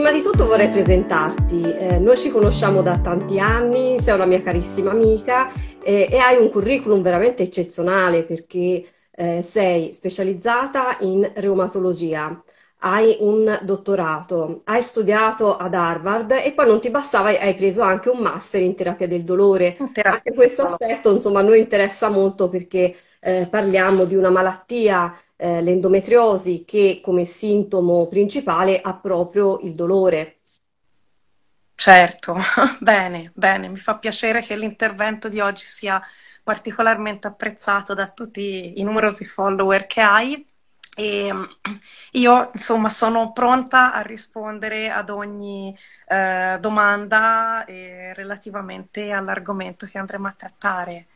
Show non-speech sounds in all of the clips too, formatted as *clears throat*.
prima di tutto vorrei presentarti. Eh, noi ci conosciamo da tanti anni, sei una mia carissima amica eh, e hai un curriculum veramente eccezionale perché eh, sei specializzata in reumatologia, hai un dottorato, hai studiato ad Harvard e poi non ti bastava, hai preso anche un master in terapia del dolore. Terapia. Anche questo aspetto, insomma, a noi interessa molto perché eh, parliamo di una malattia eh, l'endometriosi che come sintomo principale ha proprio il dolore. Certo, *laughs* bene, bene, mi fa piacere che l'intervento di oggi sia particolarmente apprezzato da tutti i numerosi follower che hai e io insomma sono pronta a rispondere ad ogni eh, domanda eh, relativamente all'argomento che andremo a trattare.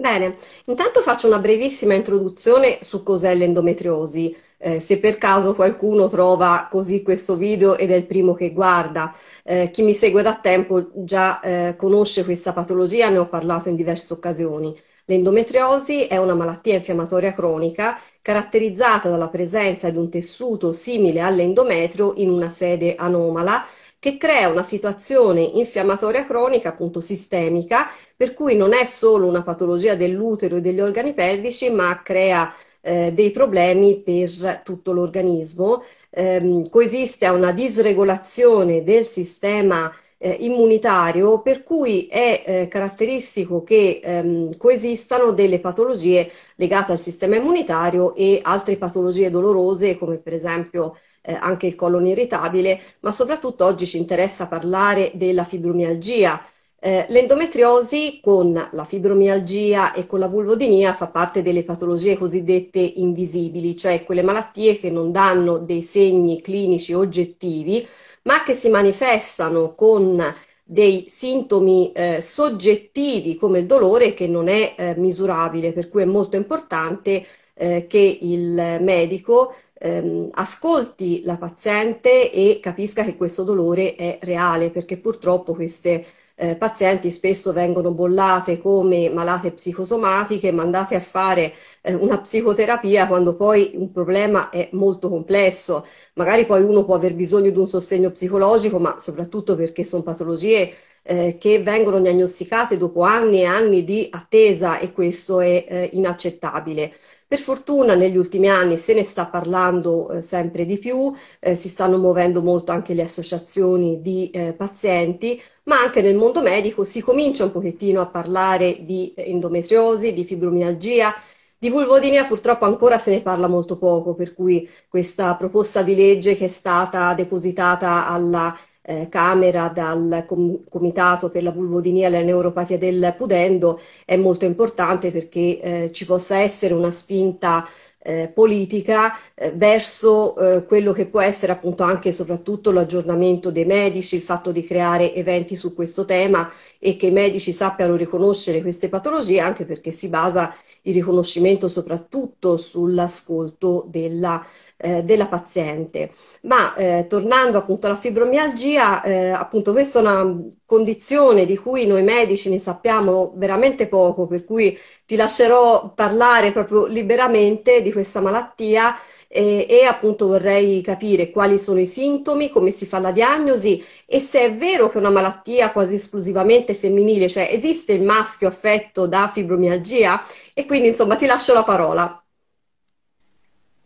Bene, intanto faccio una brevissima introduzione su cos'è l'endometriosi. Eh, se per caso qualcuno trova così questo video ed è il primo che guarda, eh, chi mi segue da tempo già eh, conosce questa patologia, ne ho parlato in diverse occasioni. L'endometriosi è una malattia infiammatoria cronica caratterizzata dalla presenza di un tessuto simile all'endometrio in una sede anomala che crea una situazione infiammatoria cronica, appunto sistemica, per cui non è solo una patologia dell'utero e degli organi pelvici, ma crea eh, dei problemi per tutto l'organismo. Eh, coesiste a una disregolazione del sistema eh, immunitario, per cui è eh, caratteristico che ehm, coesistano delle patologie legate al sistema immunitario e altre patologie dolorose, come per esempio eh, anche il colon irritabile, ma soprattutto oggi ci interessa parlare della fibromialgia. Eh, l'endometriosi con la fibromialgia e con la vulvodinia fa parte delle patologie cosiddette invisibili, cioè quelle malattie che non danno dei segni clinici oggettivi, ma che si manifestano con dei sintomi eh, soggettivi come il dolore che non è eh, misurabile, per cui è molto importante eh, che il medico ehm, ascolti la paziente e capisca che questo dolore è reale, perché purtroppo queste eh, pazienti spesso vengono bollate come malate psicosomatiche, mandate a fare eh, una psicoterapia quando poi un problema è molto complesso. Magari poi uno può aver bisogno di un sostegno psicologico, ma soprattutto perché sono patologie eh, che vengono diagnosticate dopo anni e anni di attesa e questo è eh, inaccettabile. Per fortuna negli ultimi anni se ne sta parlando eh, sempre di più, eh, si stanno muovendo molto anche le associazioni di eh, pazienti, ma anche nel mondo medico si comincia un pochettino a parlare di endometriosi, di fibromialgia. Di vulvodinia purtroppo ancora se ne parla molto poco, per cui questa proposta di legge che è stata depositata alla eh, Camera dal Com- Comitato per la Vulvodinia e la Neuropatia del Pudendo è molto importante perché eh, ci possa essere una spinta eh, politica eh, verso eh, quello che può essere appunto anche e soprattutto l'aggiornamento dei medici, il fatto di creare eventi su questo tema e che i medici sappiano riconoscere queste patologie anche perché si basa il riconoscimento soprattutto sull'ascolto della, eh, della paziente. Ma eh, tornando appunto alla fibromialgia, eh, appunto questa è una condizione di cui noi medici ne sappiamo veramente poco, per cui ti lascerò parlare proprio liberamente di questa malattia e, e appunto vorrei capire quali sono i sintomi, come si fa la diagnosi e se è vero che è una malattia quasi esclusivamente femminile, cioè esiste il maschio affetto da fibromialgia e quindi insomma ti lascio la parola.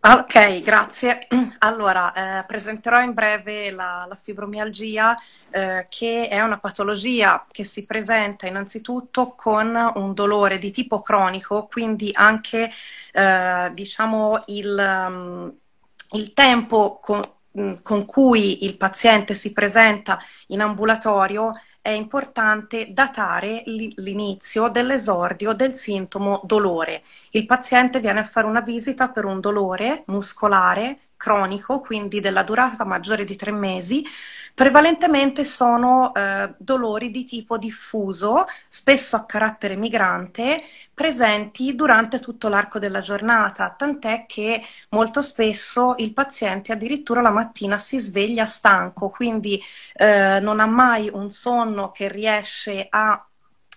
Ok, grazie. *clears throat* Allora, eh, presenterò in breve la, la fibromialgia, eh, che è una patologia che si presenta innanzitutto con un dolore di tipo cronico, quindi anche eh, diciamo il, um, il tempo con, mm, con cui il paziente si presenta in ambulatorio è importante datare l'inizio dell'esordio del sintomo dolore. Il paziente viene a fare una visita per un dolore muscolare cronico, quindi della durata maggiore di tre mesi, prevalentemente sono eh, dolori di tipo diffuso, spesso a carattere migrante, presenti durante tutto l'arco della giornata, tant'è che molto spesso il paziente addirittura la mattina si sveglia stanco, quindi eh, non ha mai un sonno che riesce a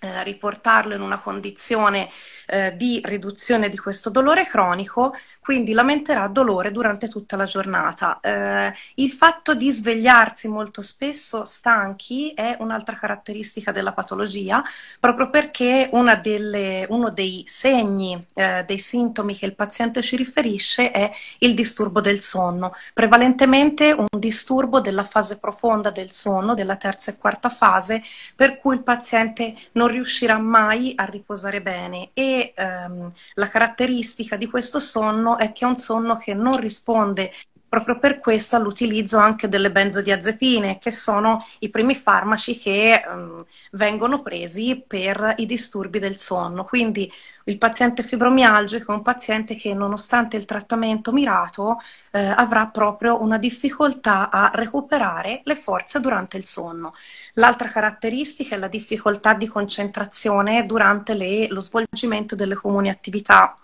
eh, riportarlo in una condizione eh, di riduzione di questo dolore cronico, quindi lamenterà dolore durante tutta la giornata. Eh, il fatto di svegliarsi molto spesso stanchi è un'altra caratteristica della patologia, proprio perché delle, uno dei segni, eh, dei sintomi che il paziente ci riferisce è il disturbo del sonno, prevalentemente un disturbo della fase profonda del sonno, della terza e quarta fase, per cui il paziente non riuscirà mai a riposare bene e ehm, la caratteristica di questo sonno è che è un sonno che non risponde proprio per questo all'utilizzo anche delle benzodiazepine, che sono i primi farmaci che um, vengono presi per i disturbi del sonno. Quindi il paziente fibromialgico è un paziente che nonostante il trattamento mirato eh, avrà proprio una difficoltà a recuperare le forze durante il sonno. L'altra caratteristica è la difficoltà di concentrazione durante le, lo svolgimento delle comuni attività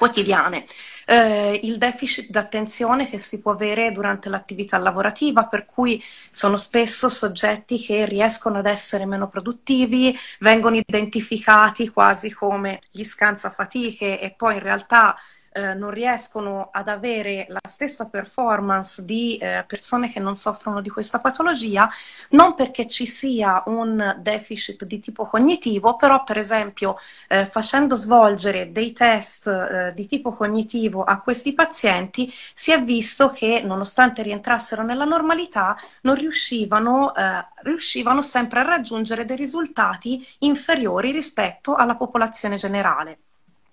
quotidiane, eh, il deficit d'attenzione che si può avere durante l'attività lavorativa, per cui sono spesso soggetti che riescono ad essere meno produttivi, vengono identificati quasi come gli scansafatiche e poi in realtà eh, non riescono ad avere la stessa performance di eh, persone che non soffrono di questa patologia, non perché ci sia un deficit di tipo cognitivo, però per esempio eh, facendo svolgere dei test eh, di tipo cognitivo a questi pazienti si è visto che nonostante rientrassero nella normalità non riuscivano, eh, riuscivano sempre a raggiungere dei risultati inferiori rispetto alla popolazione generale.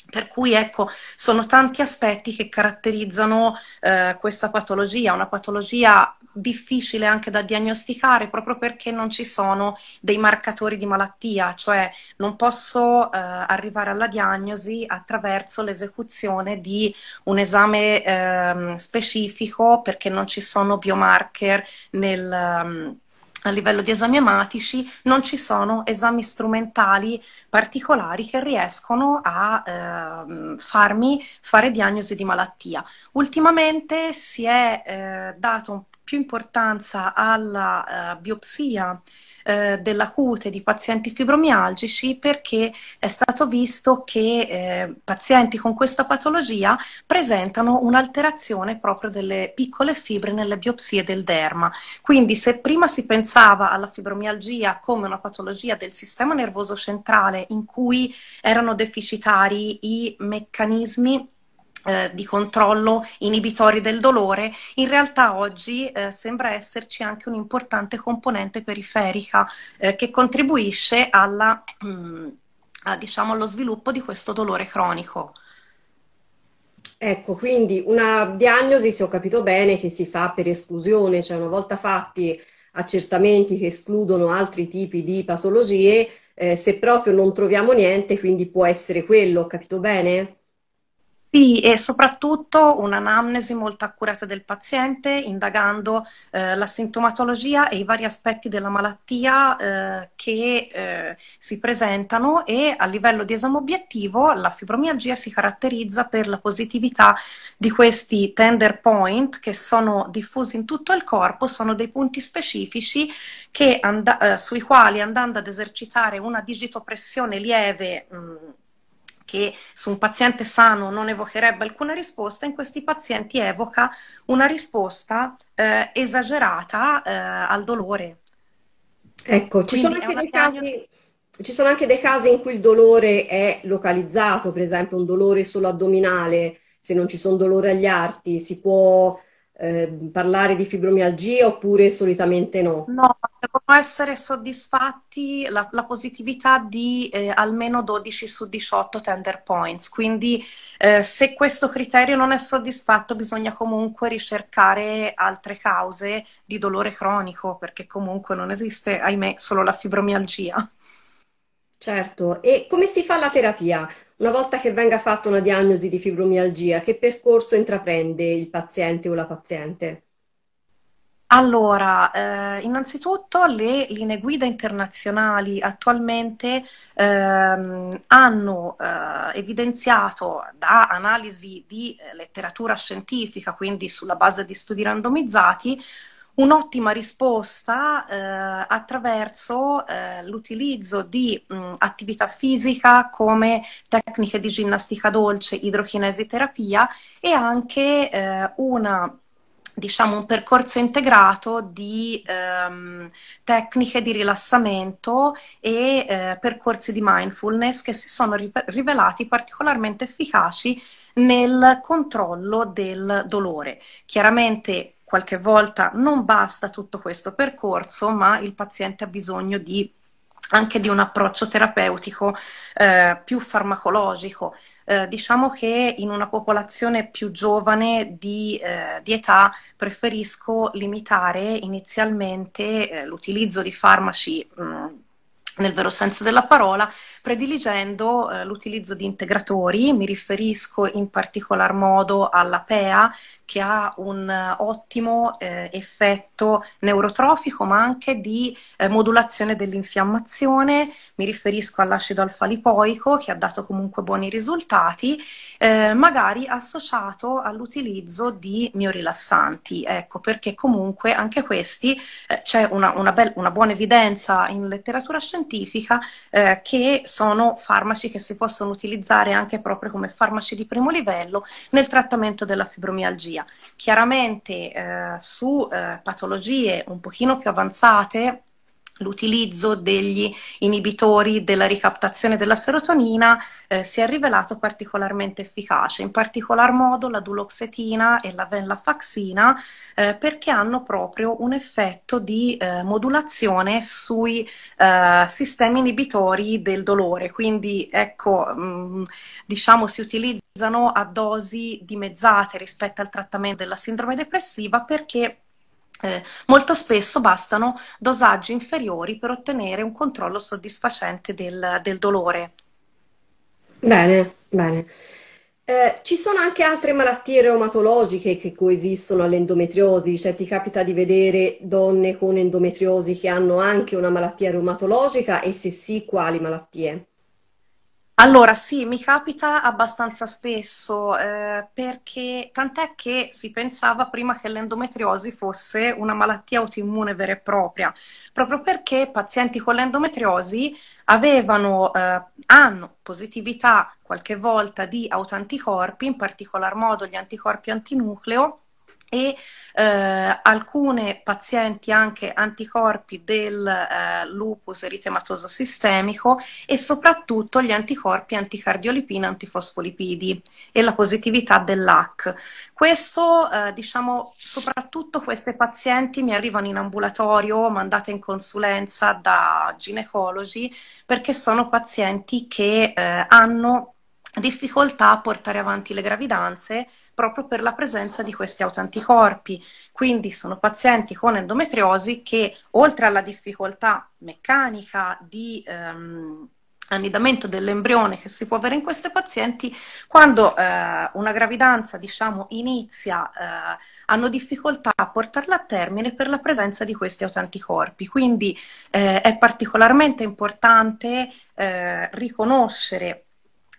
Per cui ecco, sono tanti aspetti che caratterizzano eh, questa patologia, una patologia difficile anche da diagnosticare proprio perché non ci sono dei marcatori di malattia, cioè non posso eh, arrivare alla diagnosi attraverso l'esecuzione di un esame eh, specifico perché non ci sono biomarker nel... A livello di esami ematici non ci sono esami strumentali particolari che riescono a eh, farmi fare diagnosi di malattia. Ultimamente si è eh, dato più importanza alla uh, biopsia eh, della cute di pazienti fibromialgici perché è stato visto che eh, pazienti con questa patologia presentano un'alterazione proprio delle piccole fibre nelle biopsie del derma. Quindi se prima si pensava alla fibromialgia come una patologia del sistema nervoso centrale in cui erano deficitari i meccanismi eh, di controllo inibitori del dolore, in realtà oggi eh, sembra esserci anche un'importante componente periferica eh, che contribuisce alla, mm, a, diciamo, allo sviluppo di questo dolore cronico. Ecco, quindi una diagnosi, se ho capito bene, che si fa per esclusione, cioè una volta fatti accertamenti che escludono altri tipi di patologie, eh, se proprio non troviamo niente, quindi può essere quello, ho capito bene? Sì, e soprattutto un'anamnesi molto accurata del paziente, indagando eh, la sintomatologia e i vari aspetti della malattia eh, che eh, si presentano e a livello di esame obiettivo la fibromialgia si caratterizza per la positività di questi tender point che sono diffusi in tutto il corpo, sono dei punti specifici and- eh, sui quali andando ad esercitare una digitopressione lieve mh, che su un paziente sano non evocherebbe alcuna risposta, in questi pazienti evoca una risposta eh, esagerata eh, al dolore. Ecco, ci sono, casi, ci sono, anche dei casi in cui il dolore è localizzato, per esempio un dolore solo addominale, se non ci sono dolori agli arti, si può eh, parlare di fibromialgia oppure solitamente no? No, devono essere soddisfatti la, la positività di eh, almeno 12 su 18 tender points, quindi eh, se questo criterio non è soddisfatto bisogna comunque ricercare altre cause di dolore cronico perché comunque non esiste, ahimè, solo la fibromialgia. Certo, e come si fa la terapia? Una volta che venga fatta una diagnosi di fibromialgia, che percorso intraprende il paziente o la paziente? Allora, eh, innanzitutto le linee guida internazionali attualmente ehm, hanno eh, evidenziato da analisi di eh, letteratura scientifica, quindi sulla base di studi randomizzati, un'ottima risposta eh, attraverso eh, l'utilizzo di mh, attività fisica come tecniche di ginnastica dolce, idrokinesi terapia e anche eh, una diciamo, un percorso integrato di ehm, tecniche di rilassamento e eh, percorsi di mindfulness che si sono ri- rivelati particolarmente efficaci nel controllo del dolore. Chiaramente qualche volta non basta tutto questo percorso, ma il paziente ha bisogno di anche di un approccio terapeutico eh, più farmacologico. Eh, diciamo che in una popolazione più giovane di, eh, di età preferisco limitare inizialmente eh, l'utilizzo di farmaci mh, nel vero senso della parola, prediligendo eh, l'utilizzo di integratori. Mi riferisco in particolar modo alla PEA, che ha un uh, ottimo eh, effetto neurotrofico, ma anche di eh, modulazione dell'infiammazione. Mi riferisco all'acido alfa-lipoico, che ha dato comunque buoni risultati, eh, magari associato all'utilizzo di miorilassanti. Ecco, perché comunque anche questi eh, c'è una, una, be- una, buona evidenza in letteratura scientifica eh, che sono farmaci che si possono utilizzare anche proprio come farmaci di primo livello nel trattamento della fibromialgia. Chiaramente eh, su eh, patologie un pochino più avanzate l'utilizzo degli inibitori della ricaptazione della serotonina eh, si è rivelato particolarmente efficace, in particolar modo la duloxetina e la venlafaxina eh, perché hanno proprio un effetto di eh, modulazione sui eh, sistemi inibitori del dolore, quindi ecco, mh, mm, diciamo si utilizzano a dosi dimezzate rispetto al trattamento della sindrome depressiva perché eh, molto spesso bastano dosaggi inferiori per ottenere un controllo soddisfacente del, del dolore. Bene, bene. Eh, ci sono anche altre malattie reumatologiche che coesistono all'endometriosi, cioè ti capita di vedere donne con endometriosi che hanno anche una malattia reumatologica e se sì, quali malattie? Allora, sì, mi capita abbastanza spesso, eh, perché tant'è che si pensava prima che l'endometriosi fosse una malattia autoimmune vera e propria, proprio perché pazienti con l'endometriosi avevano, eh, hanno positività qualche volta di autoanticorpi, in particolar modo gli anticorpi antinucleo e eh, alcune pazienti anche anticorpi del eh, lupus eritematoso sistemico e soprattutto gli anticorpi anticardiolipina antifosfolipidi e la positività dell'AC. Questo, eh, diciamo, soprattutto queste pazienti mi arrivano in ambulatorio, mandate in consulenza da ginecologi, perché sono pazienti che eh, hanno difficoltà a portare avanti le gravidanze proprio per la presenza di questi autoanticorpi. Quindi sono pazienti con endometriosi che oltre alla difficoltà meccanica di ehm, annidamento dell'embrione che si può avere in questi pazienti, quando eh, una gravidanza diciamo, inizia, eh, hanno difficoltà a portarla a termine per la presenza di questi autoanticorpi. Quindi eh, è particolarmente importante eh, riconoscere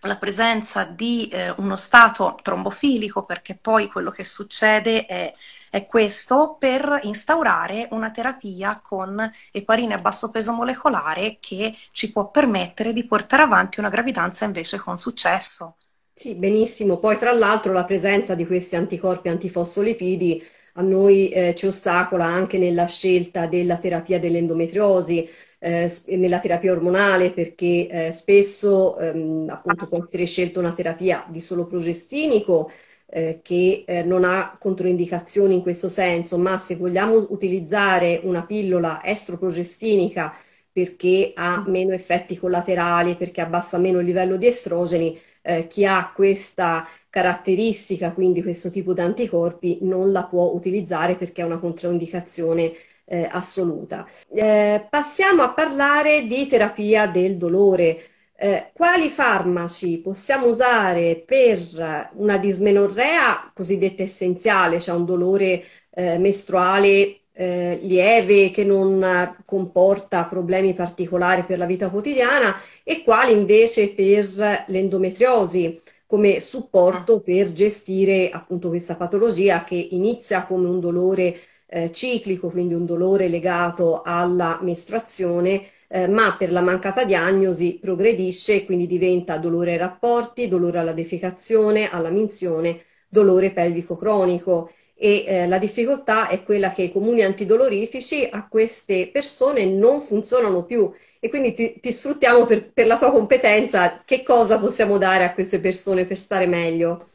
la presenza di eh, uno stato trombofilico, perché poi quello che succede è, è, questo, per instaurare una terapia con eparine a basso peso molecolare che ci può permettere di portare avanti una gravidanza invece con successo. Sì, benissimo. Poi tra l'altro la presenza di questi anticorpi antifosfolipidi a noi eh, ci ostacola anche nella scelta della terapia dell'endometriosi eh, nella terapia ormonale perché eh, spesso ehm, appunto può essere scelta una terapia di solo progestinico eh, che eh, non ha controindicazioni in questo senso, ma se vogliamo utilizzare una pillola estroprogestinica perché ha mm. meno effetti collaterali, perché abbassa meno il livello di estrogeni, eh, chi ha questa caratteristica, quindi questo tipo di anticorpi, non la può utilizzare perché è una controindicazione eh, assoluta. Eh, passiamo a parlare di terapia del dolore. Eh, quali farmaci possiamo usare per una dismenorrea cosiddetta essenziale, cioè un dolore eh, mestruale eh, lieve che non comporta problemi particolari per la vita quotidiana e quali invece per l'endometriosi come supporto per gestire appunto questa patologia che inizia come un dolore eh, ciclico, quindi un dolore legato alla mestruazione, eh, ma per la mancata diagnosi progredisce e quindi diventa dolore ai rapporti, dolore alla defecazione, alla minzione, dolore pelvico cronico e eh, la difficoltà è quella che i comuni antidolorifici a queste persone non funzionano più e quindi ti, ti sfruttiamo per, per, la tua competenza. Che cosa possiamo dare a queste persone per stare meglio?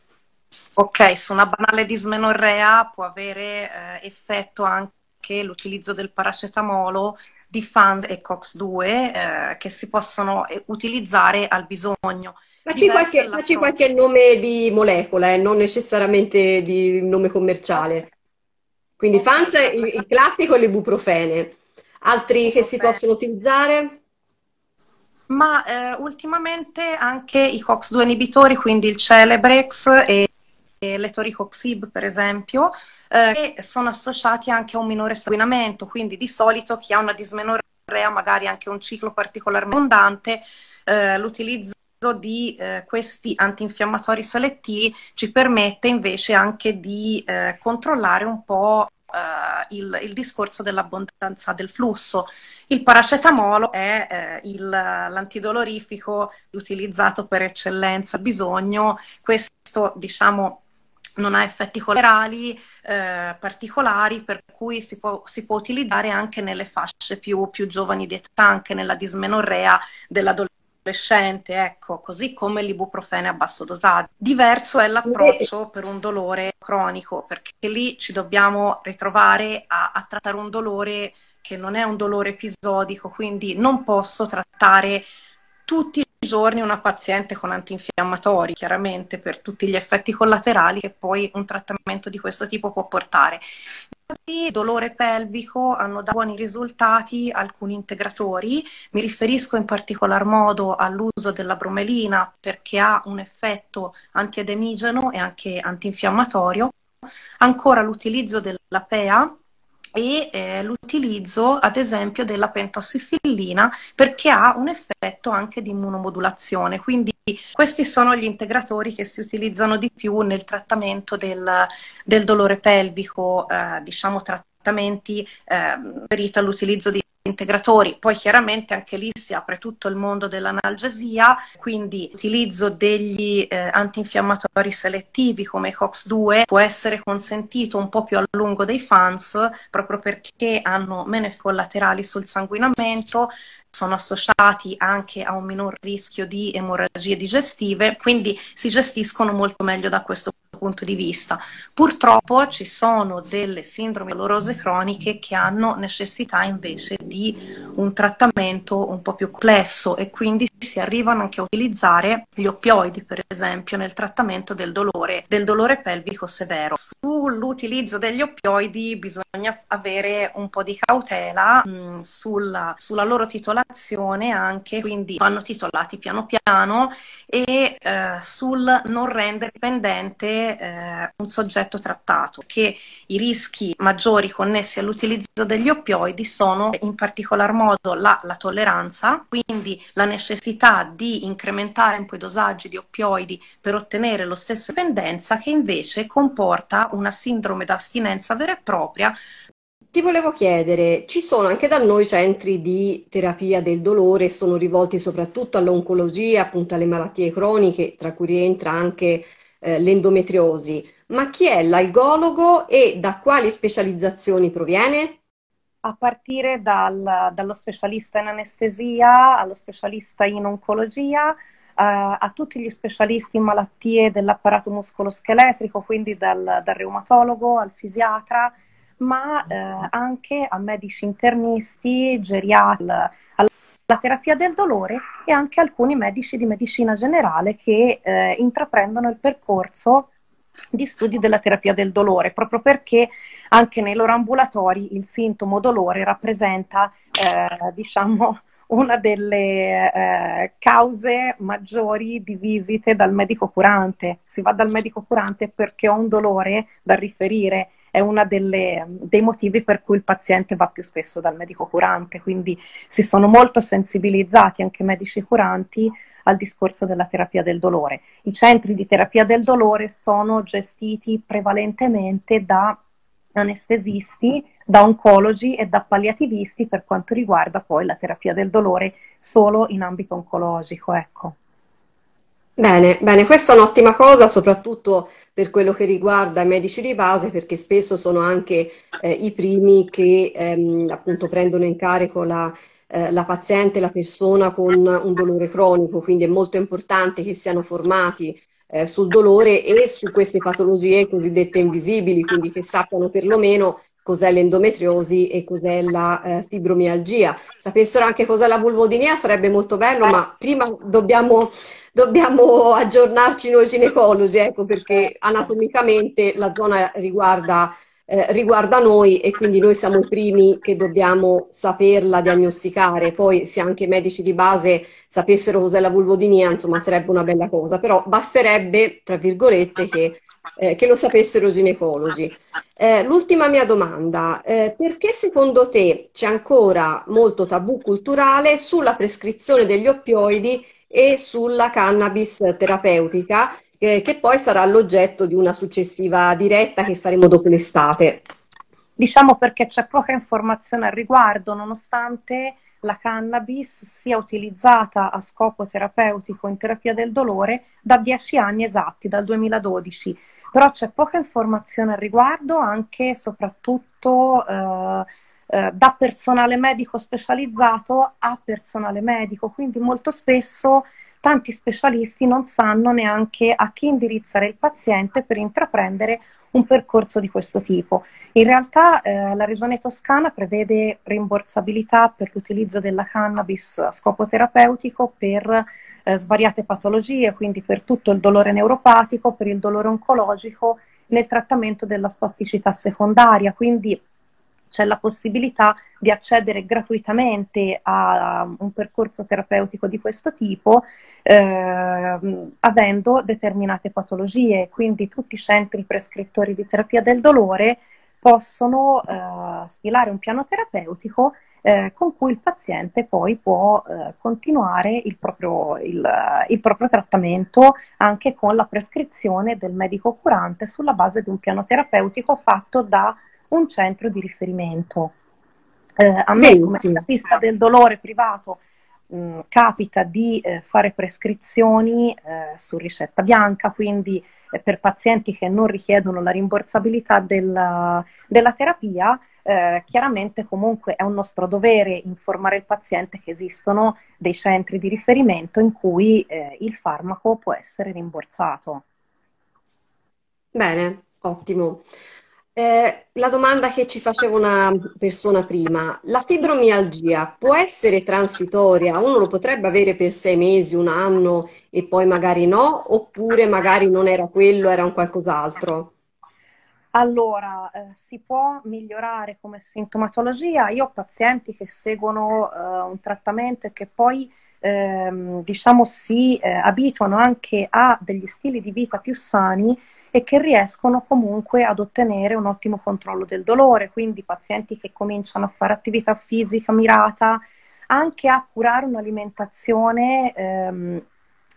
Ok, su una banale dismenorrea può avere eh, effetto anche l'utilizzo del paracetamolo di FANS e COX-2 eh, che si possono eh, utilizzare al bisogno. Facci qualche, facci qualche, nome di molecola, eh, non necessariamente di nome commerciale. Quindi. FANS, il, il classico e l'ibuprofene. Altri che si possono utilizzare? Ma eh, ultimamente anche i COX-2 inibitori, quindi il Celebrex e l'etoricoxib per esempio, eh, che sono associati anche a un minore sanguinamento, quindi di solito chi ha una dismenorrea, magari anche un ciclo particolarmente abbondante, eh, l'utilizzo di eh, questi antinfiammatori selettivi ci permette invece anche di eh, controllare un po' eh, il, il, discorso dell'abbondanza del flusso. Il paracetamolo è eh, il, l'antidolorifico utilizzato per eccellenza bisogno, questo diciamo non ha effetti collaterali eh, particolari, per cui si può, si può, utilizzare anche nelle fasce più, più giovani di età, anche nella dismenorrea dell'adolescente, ecco, così come l'ibuprofene a basso dosaggio. Diverso è l'approccio per un dolore cronico, perché lì ci dobbiamo ritrovare a, a trattare un dolore che non è un dolore episodico, quindi non posso trattare tutti giorni una paziente con antinfiammatori, chiaramente per tutti gli effetti collaterali che poi un trattamento di questo tipo può portare. Così, dolore pelvico hanno dato buoni risultati alcuni integratori, mi riferisco in particolar modo all'uso della bromelina perché ha un effetto antiedemigeno e anche antinfiammatorio, ancora l'utilizzo della PEA e eh, l'utilizzo ad esempio della pentossifillina perché ha un effetto anche di immunomodulazione. Quindi questi sono gli integratori che si utilizzano di più nel trattamento del, del dolore pelvico, eh, diciamo trattamenti eh, riferiti all'utilizzo di integratori, poi chiaramente anche lì si apre tutto il mondo dell'analgesia, quindi l'utilizzo degli eh, antinfiammatori selettivi come i COX-2 può essere consentito un po' più a lungo dei fans proprio perché hanno meno collaterali sul sanguinamento, sono associati anche a un minor rischio di emorragie digestive, quindi si gestiscono molto meglio da questo punto di vista. Purtroppo ci sono delle sindromi dolorose croniche che hanno necessità invece di un trattamento un po' più complesso e quindi si arrivano anche a utilizzare gli oppioidi, per esempio, nel trattamento del dolore, del dolore pelvico severo. Sull'utilizzo degli oppioidi bisogna avere un po' di cautela mh, mm, sulla, sulla, loro titolazione anche, quindi vanno titolati piano piano e eh, sul non rendere dipendente eh, un soggetto trattato, che i rischi maggiori connessi all'utilizzo degli oppioidi sono in particolar modo la, la tolleranza, quindi la necessità di incrementare un po' i dosaggi di oppioidi per ottenere lo stesso dipendenza, che invece comporta una sindrome d'astinenza vera e propria ti volevo chiedere, ci sono anche da noi centri di terapia del dolore, sono rivolti soprattutto all'oncologia, appunto alle malattie croniche, tra cui rientra anche eh, l'endometriosi, ma chi è l'algologo e da quali specializzazioni proviene? A partire dal, dallo specialista in anestesia, allo specialista in oncologia, eh, a tutti gli specialisti in malattie dell'apparato muscoloscheletrico, quindi dal, dal reumatologo al fisiatra, ma eh, anche a medici internisti, geriatri, alla terapia del dolore e anche alcuni medici di medicina generale che eh, intraprendono il percorso di studi della terapia del dolore, proprio perché anche nei loro ambulatori il sintomo dolore rappresenta, eh, diciamo, una delle eh, cause maggiori di visite dal medico curante. Si va dal medico curante perché ho un dolore da riferire è uno dei motivi per cui il paziente va più spesso dal medico curante, quindi si sono molto sensibilizzati anche i medici curanti al discorso della terapia del dolore. I centri di terapia del dolore sono gestiti prevalentemente da anestesisti, da oncologi e da palliativisti per quanto riguarda poi la terapia del dolore solo in ambito oncologico. Ecco. Bene, bene, questa è un'ottima cosa, soprattutto per quello che riguarda i medici di base, perché spesso sono anche eh, i primi che ehm, appunto prendono in carico la, eh, la paziente, la persona con un dolore cronico, quindi è molto importante che siano formati eh, sul dolore e su queste patologie cosiddette invisibili, quindi che sappiano perlomeno cos'è l'endometriosi e cos'è la eh, fibromialgia. Sapessero anche cos'è la vulvodinia sarebbe molto bello, ma prima dobbiamo, dobbiamo aggiornarci noi ginecologi, ecco, perché anatomicamente la zona riguarda, eh, riguarda noi e quindi noi siamo i primi che dobbiamo saperla diagnosticare. Poi se anche i medici di base sapessero cos'è la vulvodinia, insomma, sarebbe una bella cosa, però basterebbe, tra virgolette, che eh, che lo sapessero i ginecologi. Eh, l'ultima mia domanda, eh, perché secondo te c'è ancora molto tabù culturale sulla prescrizione degli oppioidi e sulla cannabis terapeutica, che poi sarà l'oggetto di una successiva diretta che faremo dopo l'estate? Diciamo perché c'è poca informazione al riguardo, nonostante la cannabis sia utilizzata a scopo terapeutico in terapia del dolore da dieci anni esatti, dal 2012 però c'è poca informazione al riguardo anche e soprattutto eh, eh, da personale medico specializzato a personale medico, quindi molto spesso tanti specialisti non sanno neanche a chi indirizzare il paziente per intraprendere un percorso di questo tipo. In realtà eh, la Regione Toscana prevede rimborsabilità per l'utilizzo della cannabis a scopo terapeutico per eh, svariate patologie, quindi per tutto il dolore neuropatico, per il dolore oncologico, nel trattamento della spasticità secondaria. Quindi c'è la possibilità di accedere gratuitamente a un percorso terapeutico di questo tipo eh, avendo determinate patologie. Quindi tutti i centri prescrittori di terapia del dolore possono eh, stilare un piano terapeutico eh, con cui il paziente poi può eh, continuare il proprio, il, il proprio, trattamento anche con la prescrizione del medico curante sulla base di un piano terapeutico fatto da un centro di riferimento. Eh, a me, come terapista del dolore privato, mh, mm, capita di eh, fare prescrizioni eh, su ricetta bianca, quindi eh, per pazienti che non richiedono la rimborsabilità della, della terapia, eh, chiaramente comunque è un nostro dovere informare il paziente che esistono dei centri di riferimento in cui eh, il farmaco può essere rimborsato. Bene, ottimo. Eh, la domanda che ci faceva una persona prima, la fibromialgia può essere transitoria? Uno lo potrebbe avere per sei mesi, un anno e poi magari no, oppure magari non era quello, era un qualcos'altro? Allora, eh, si può migliorare come sintomatologia. Io ho pazienti che seguono eh, un trattamento e che poi ehm, diciamo si eh, abituano anche a degli stili di vita più sani e che riescono comunque ad ottenere un ottimo controllo del dolore, quindi pazienti che cominciano a fare attività fisica mirata, anche a curare un'alimentazione, ehm,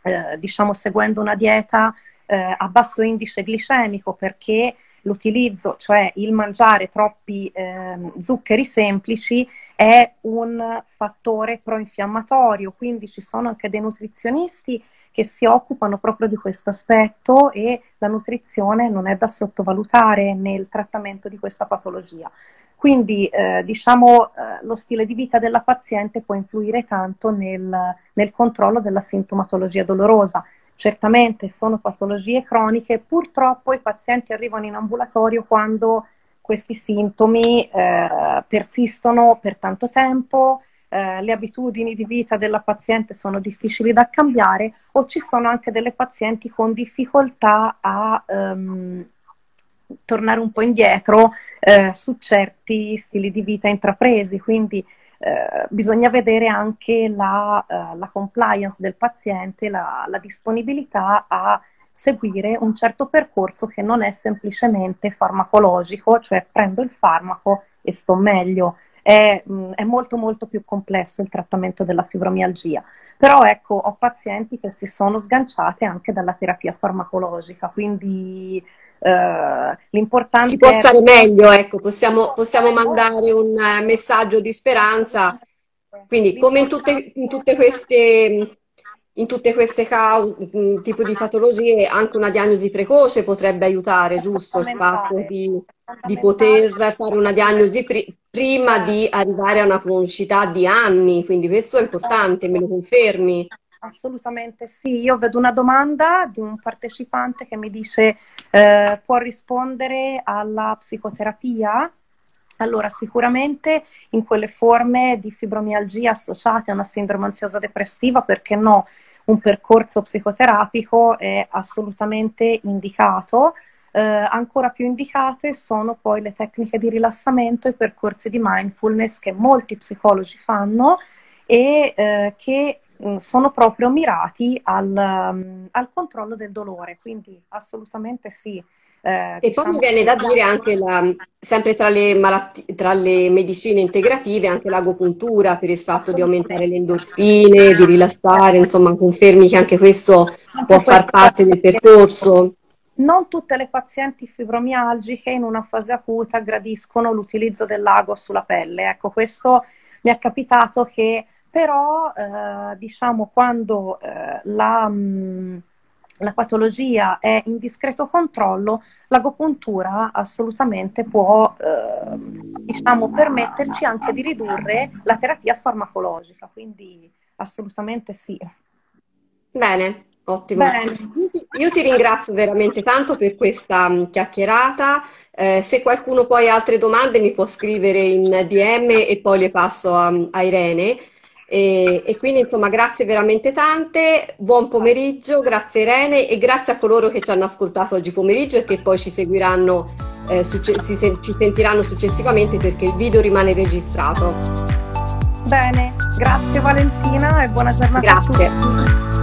eh, diciamo seguendo una dieta eh, a basso indice glicemico, perché l'utilizzo, cioè il mangiare troppi eh, zuccheri semplici, è un fattore proinfiammatorio, quindi ci sono anche dei nutrizionisti che si occupano proprio di questo aspetto e la nutrizione non è da sottovalutare nel trattamento di questa patologia. Quindi eh, diciamo eh, lo stile di vita della paziente può influire tanto nel, nel controllo della sintomatologia dolorosa. Certamente sono patologie croniche, purtroppo i pazienti arrivano in ambulatorio quando questi sintomi eh, persistono per tanto tempo, eh, le abitudini di vita della paziente sono difficili da cambiare o ci sono anche delle pazienti con difficoltà a um, tornare un po' indietro eh, su certi stili di vita intrapresi, quindi eh, bisogna vedere anche la, uh, la, compliance del paziente, la, la disponibilità a seguire un certo percorso che non è semplicemente farmacologico, cioè prendo il farmaco e sto meglio è, mh, è, molto molto più complesso il trattamento della fibromialgia. Però ecco, ho pazienti che si sono sganciate anche dalla terapia farmacologica, quindi Uh, l'importante si può stare meglio, ecco, possiamo, possiamo mandare un messaggio di speranza. Quindi, come in tutte, in tutte queste in tutte queste cause, tipo di patologie, anche una diagnosi precoce potrebbe aiutare, giusto? Il fatto di, di poter fare una diagnosi pri- prima di arrivare a una cronicità di anni, quindi questo è importante, me lo confermi? Assolutamente sì, io vedo una domanda di un partecipante che mi dice eh, può rispondere alla psicoterapia? Allora, sicuramente in quelle forme di fibromialgia associate a una sindrome ansiosa depressiva, perché no? Un percorso psicoterapico è assolutamente indicato. Eh, ancora più indicate sono poi le tecniche di rilassamento e i percorsi di mindfulness che molti psicologi fanno e eh, che mm, sono proprio mirati al, um, al controllo del dolore, quindi assolutamente sì. Eh, e diciamo poi mi viene da dire anche, la, sempre tra le, malati- tra le, medicine integrative, anche l'agopuntura per il fatto di aumentare le endorfine, di rilassare, insomma confermi che anche questo può far parte del percorso. Non tutte le pazienti fibromialgiche in una fase acuta gradiscono l'utilizzo dell'ago sulla pelle. Ecco, questo mi è capitato che però, eh, diciamo, quando eh, la... Mh, la patologia è in discreto controllo, l'agopuntura assolutamente può eh, diciamo, permetterci anche di ridurre la terapia farmacologica, quindi assolutamente sì. Bene, ottimo. Io, ti, io, ti, ringrazio veramente tanto per questa um, chiacchierata. Eh, se qualcuno poi ha altre domande mi può scrivere in DM e poi le passo a, a Irene. E, e, quindi insomma grazie veramente tante, buon pomeriggio, grazie Irene e grazie a coloro che ci hanno ascoltato oggi pomeriggio e che poi ci seguiranno, eh, succe- si, ci sentiranno successivamente perché il video rimane registrato. Bene, grazie Valentina e buona giornata grazie. a tutti.